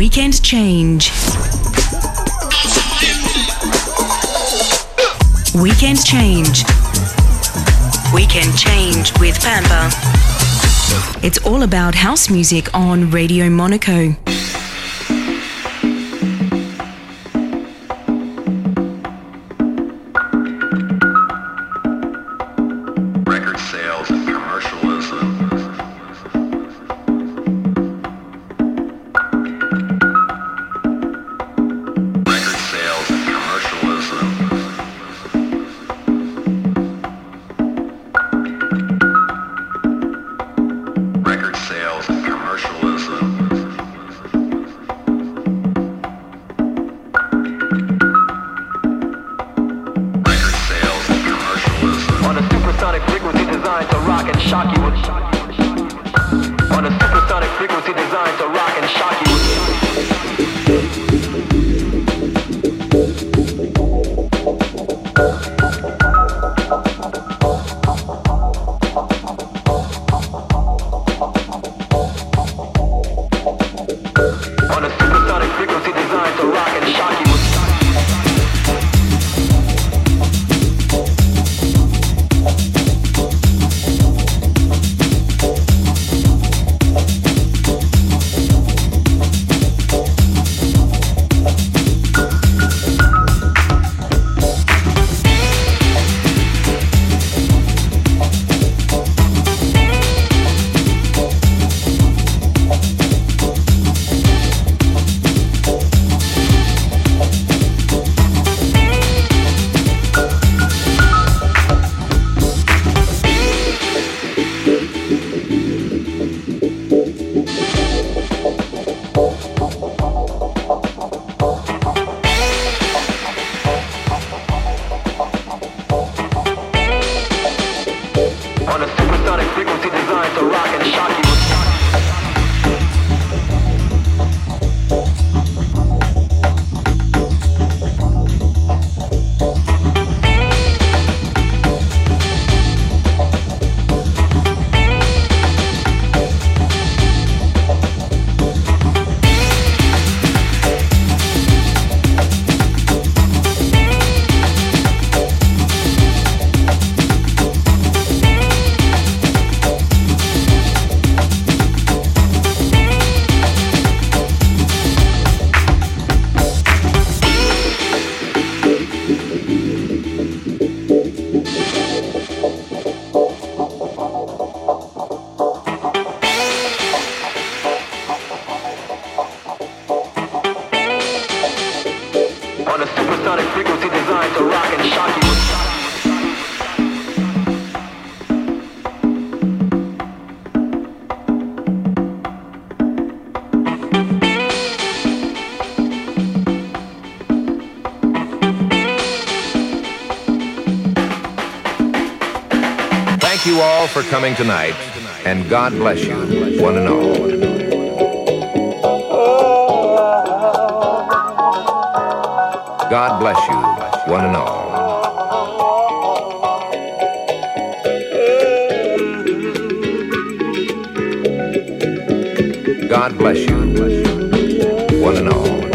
Weekend Change. Weekend Change. Weekend Change with Pampa. It's all about house music on Radio Monaco. For coming tonight, and God bless you, one and all. God bless you, one and all. God bless you, one and all.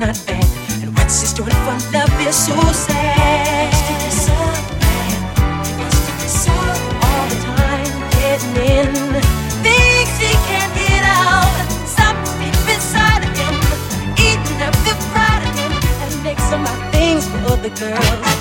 not bad. And what's this doing for love is so sad. So so all the time getting in. Things can't get out. Something inside of him. Eating up the pride of him. My things for girls.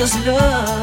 just love.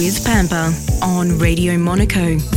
With Pampa on Radio Monaco.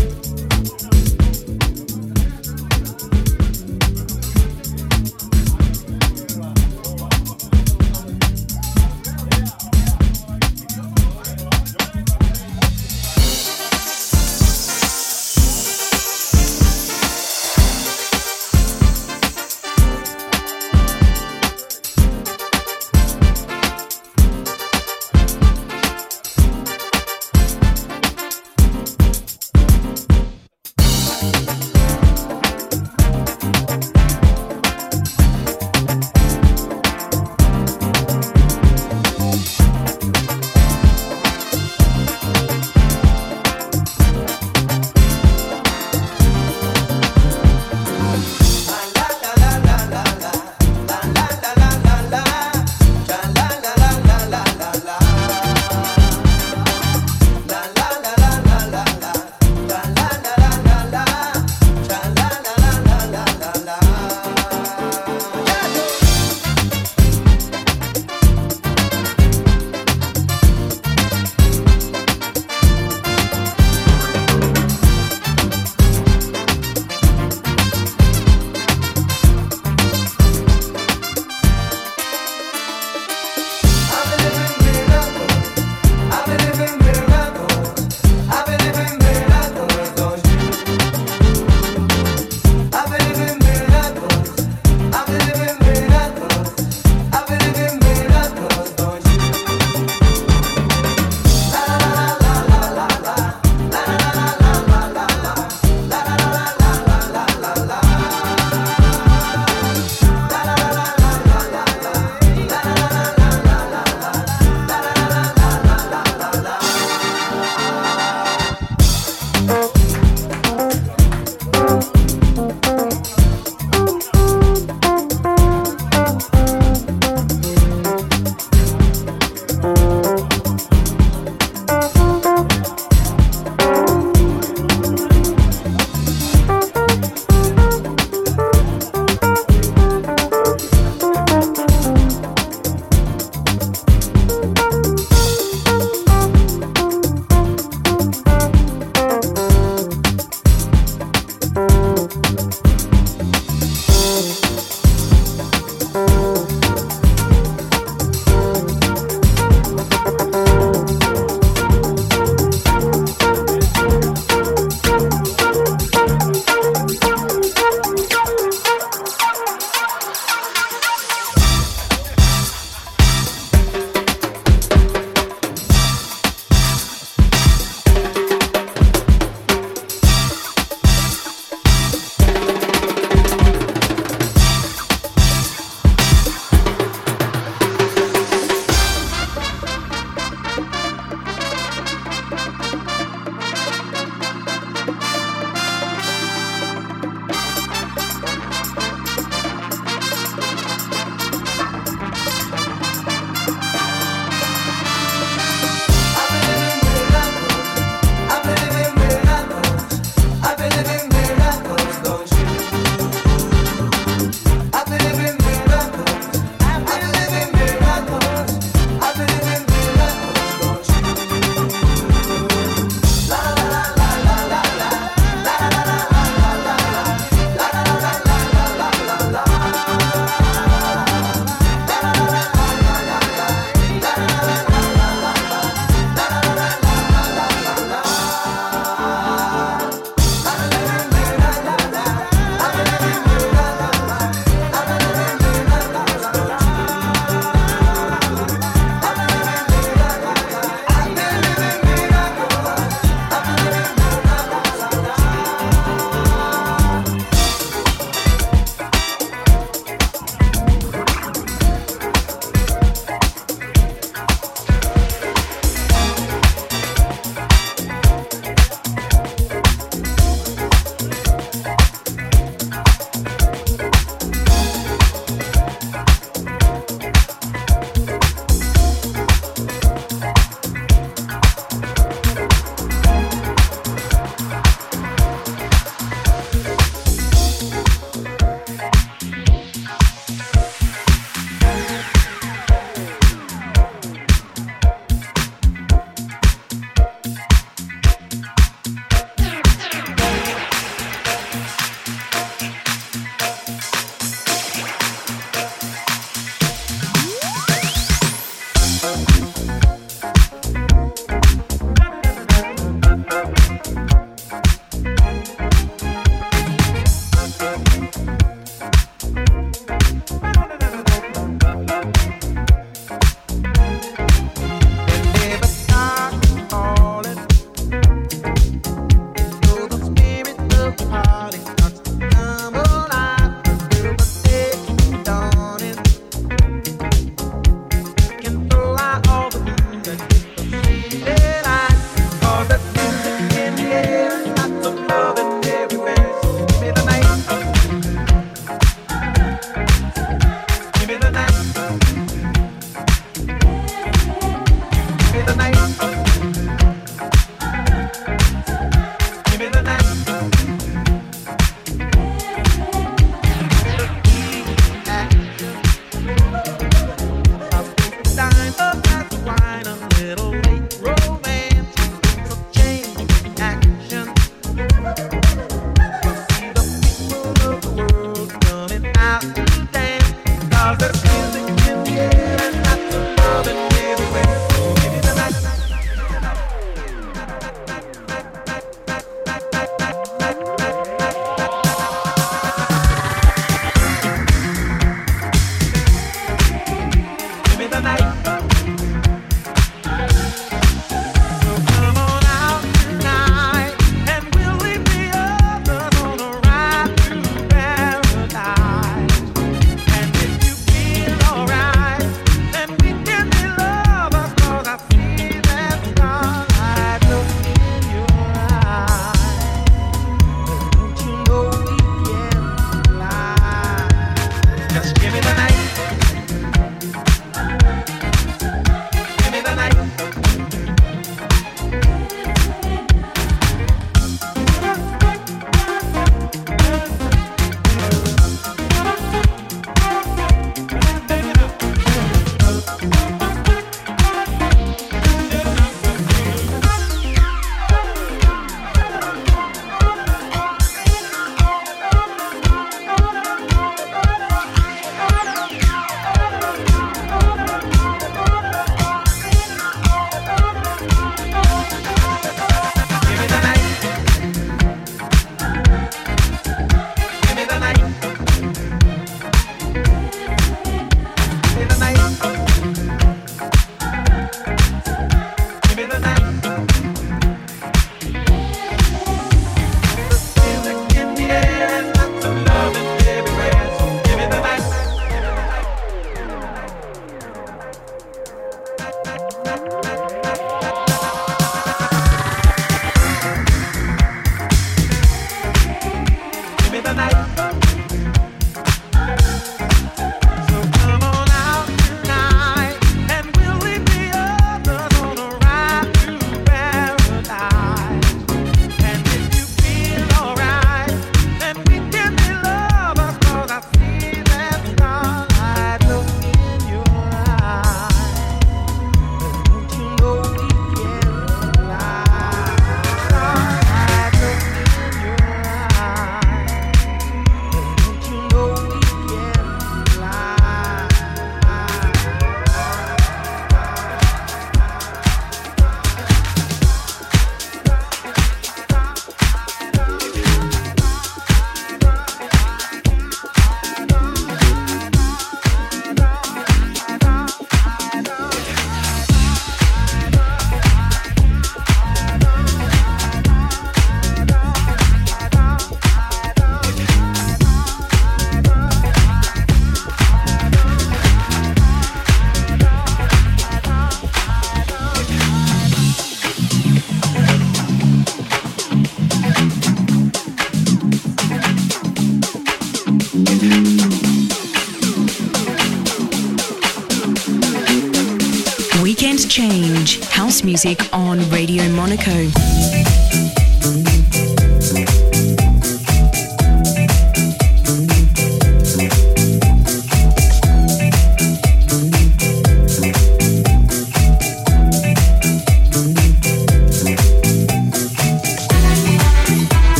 Music on Radio Monaco.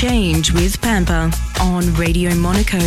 Change with Pampa on Radio Monaco.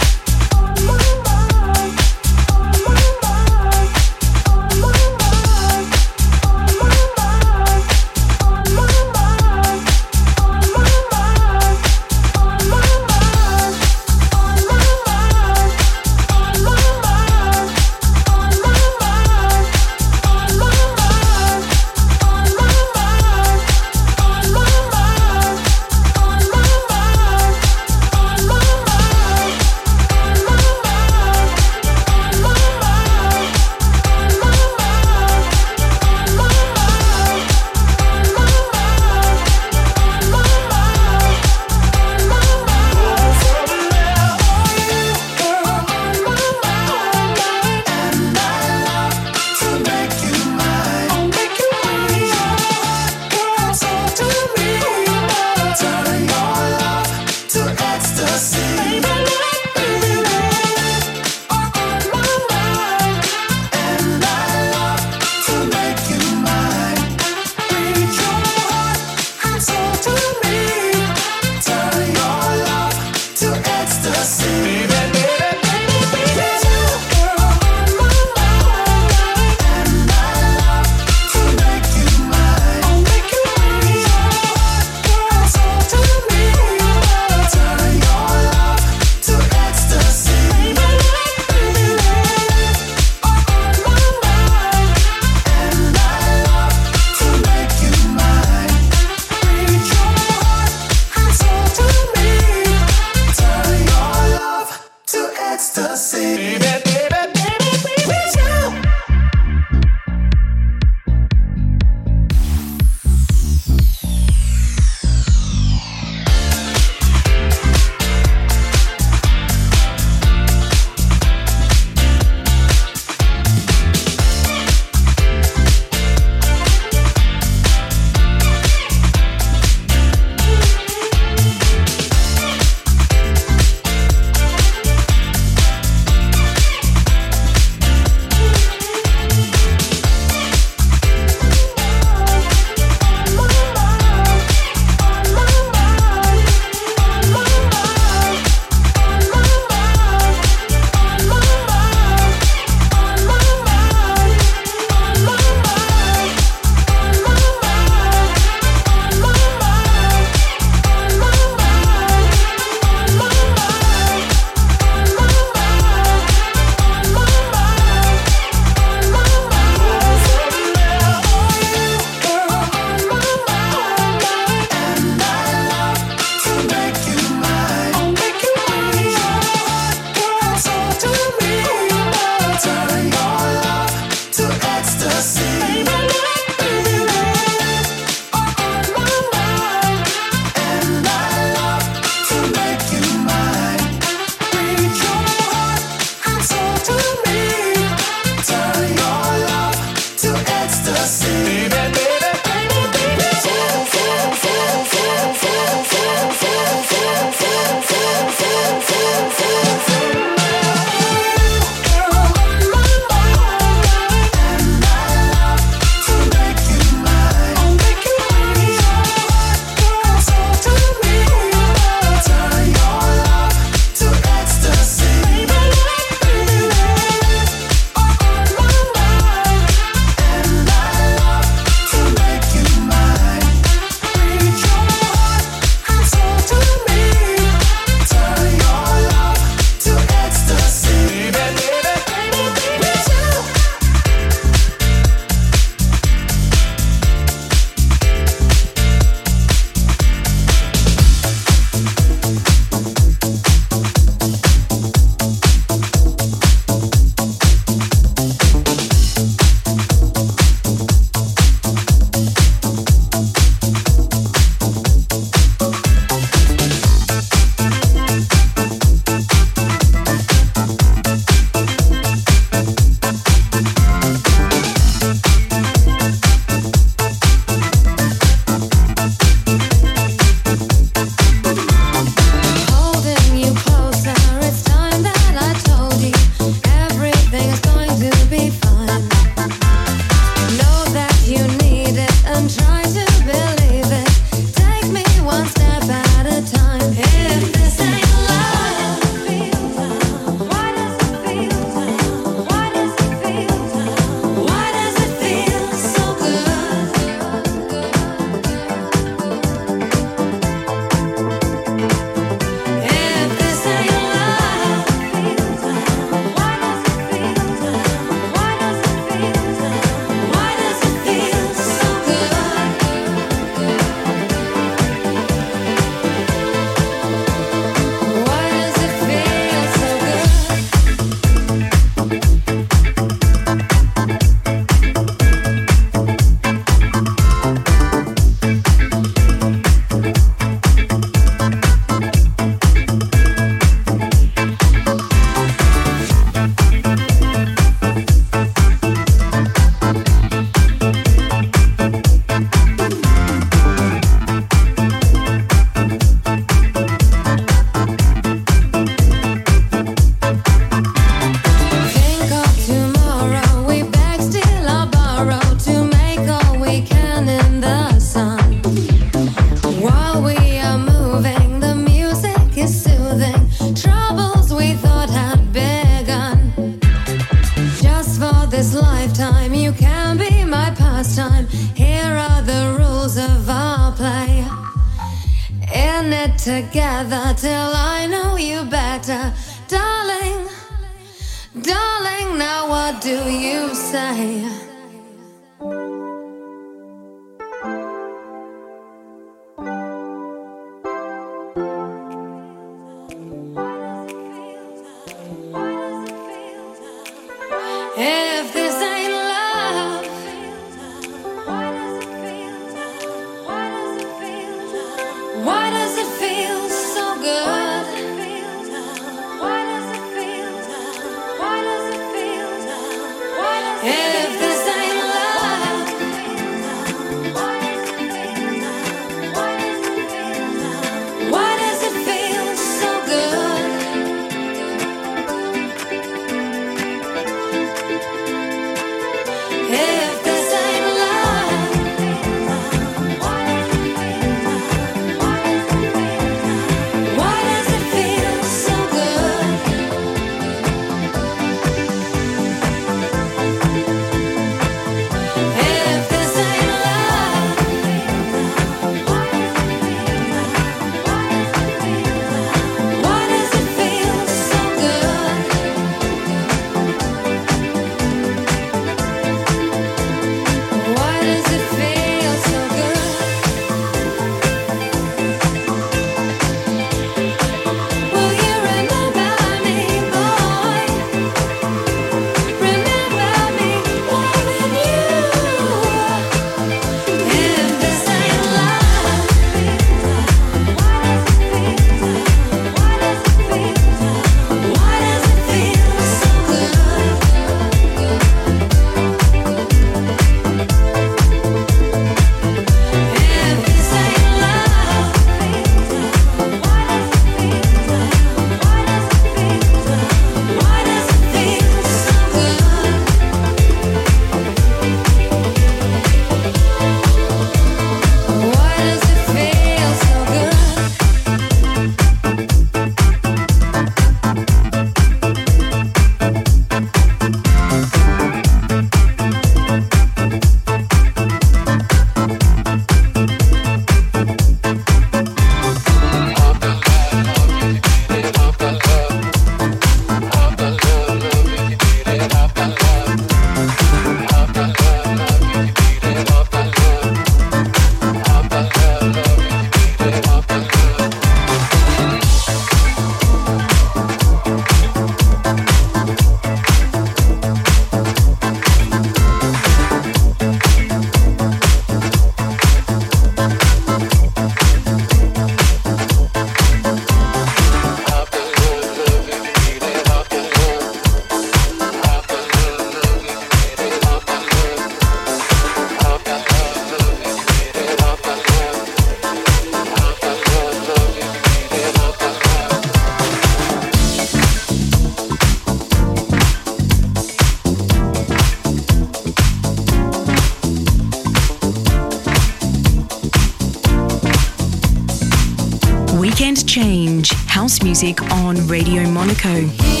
Music on Radio Monaco.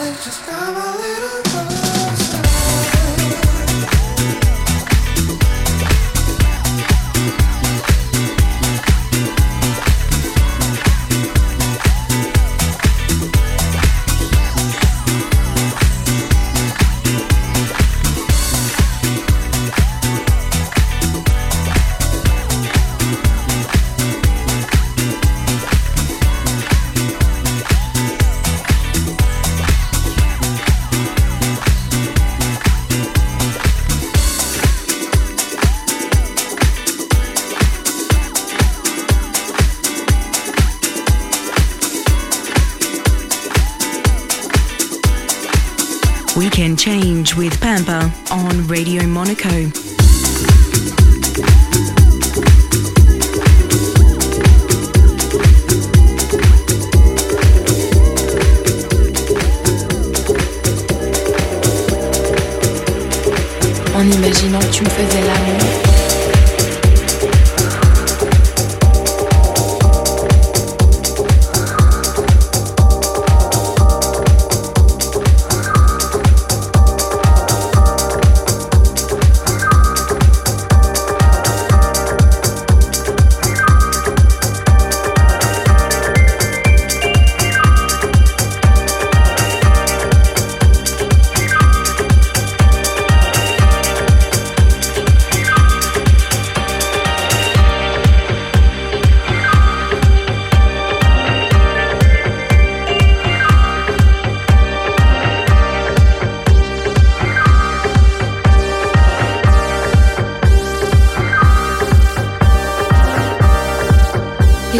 and just grab a little closer.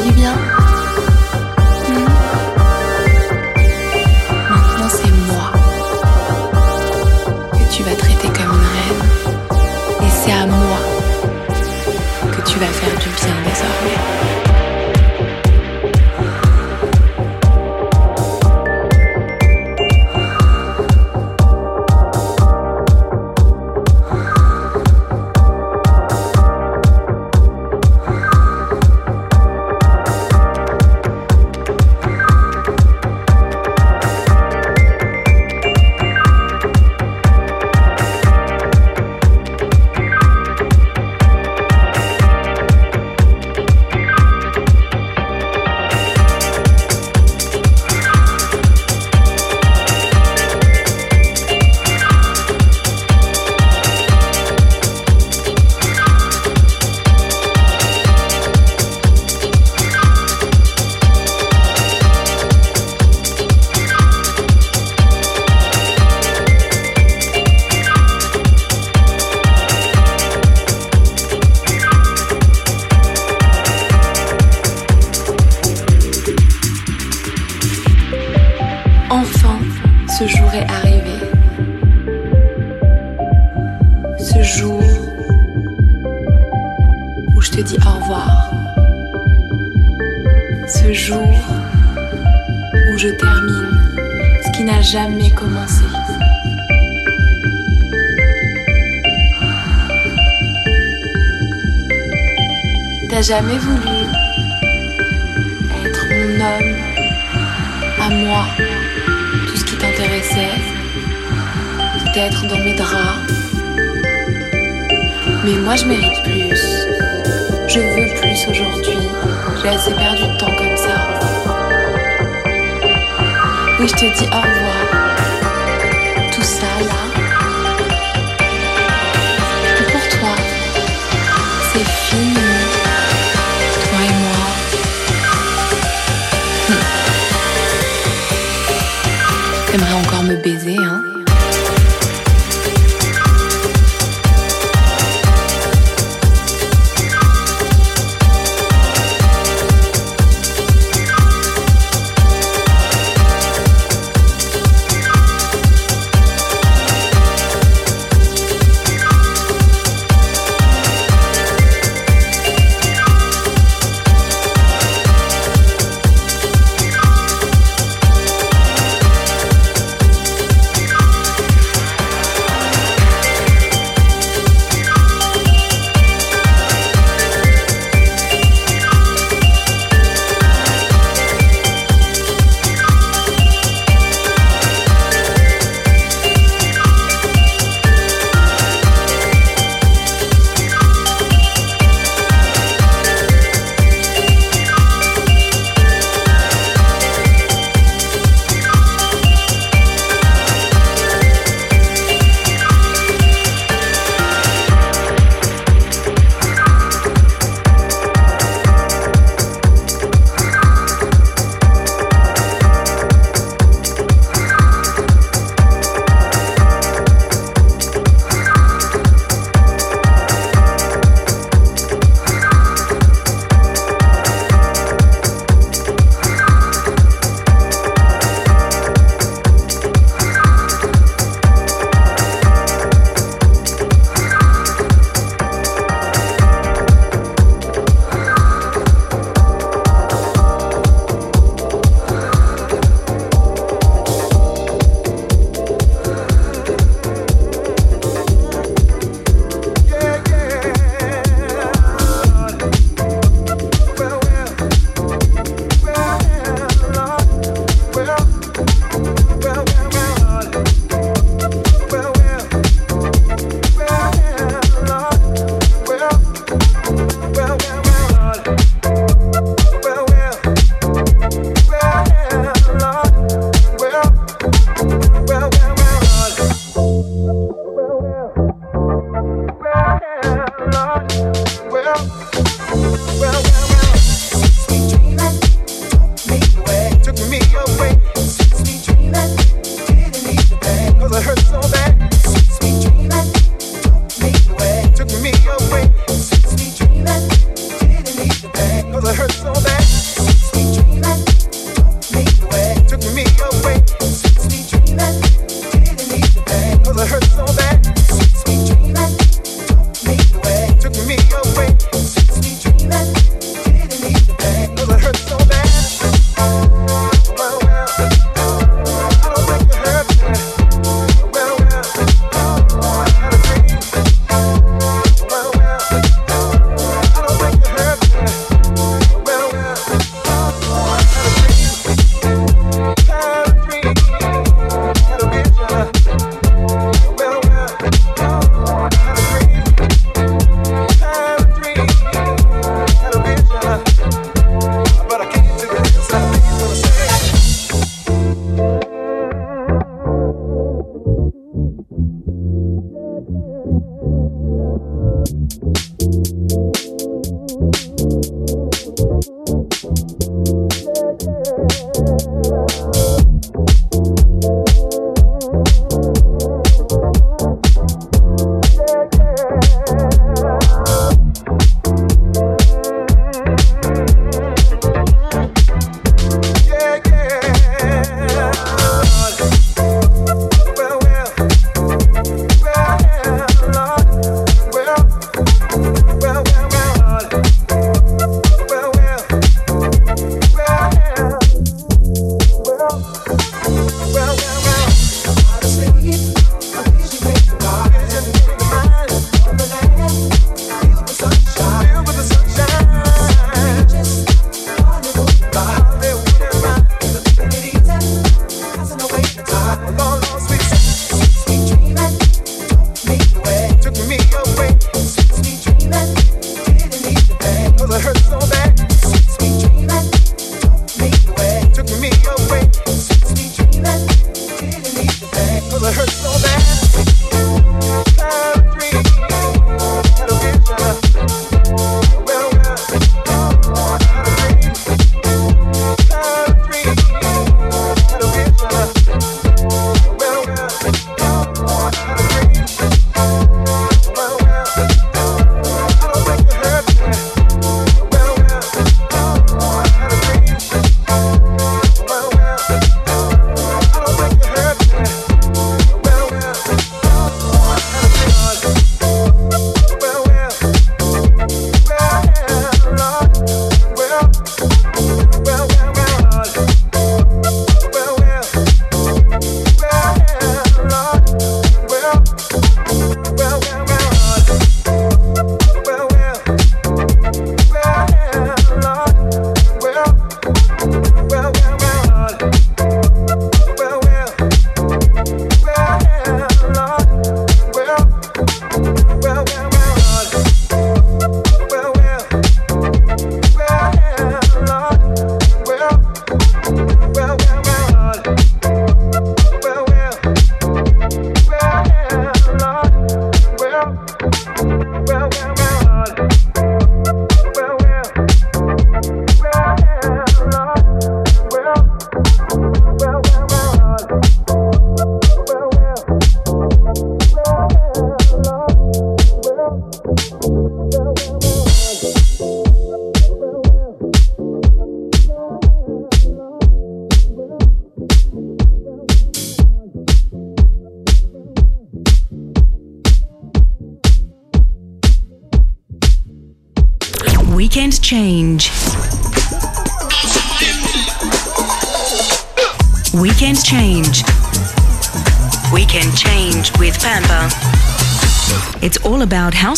你不 jamais voulu être mon homme, à moi, tout ce qui t'intéressait, c'était être dans mes draps. Mais moi je mérite plus, je veux plus aujourd'hui, j'ai assez perdu de temps comme ça. Oui, je te dis au revoir. Me baiser, hein.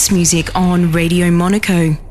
House music on Radio Monaco.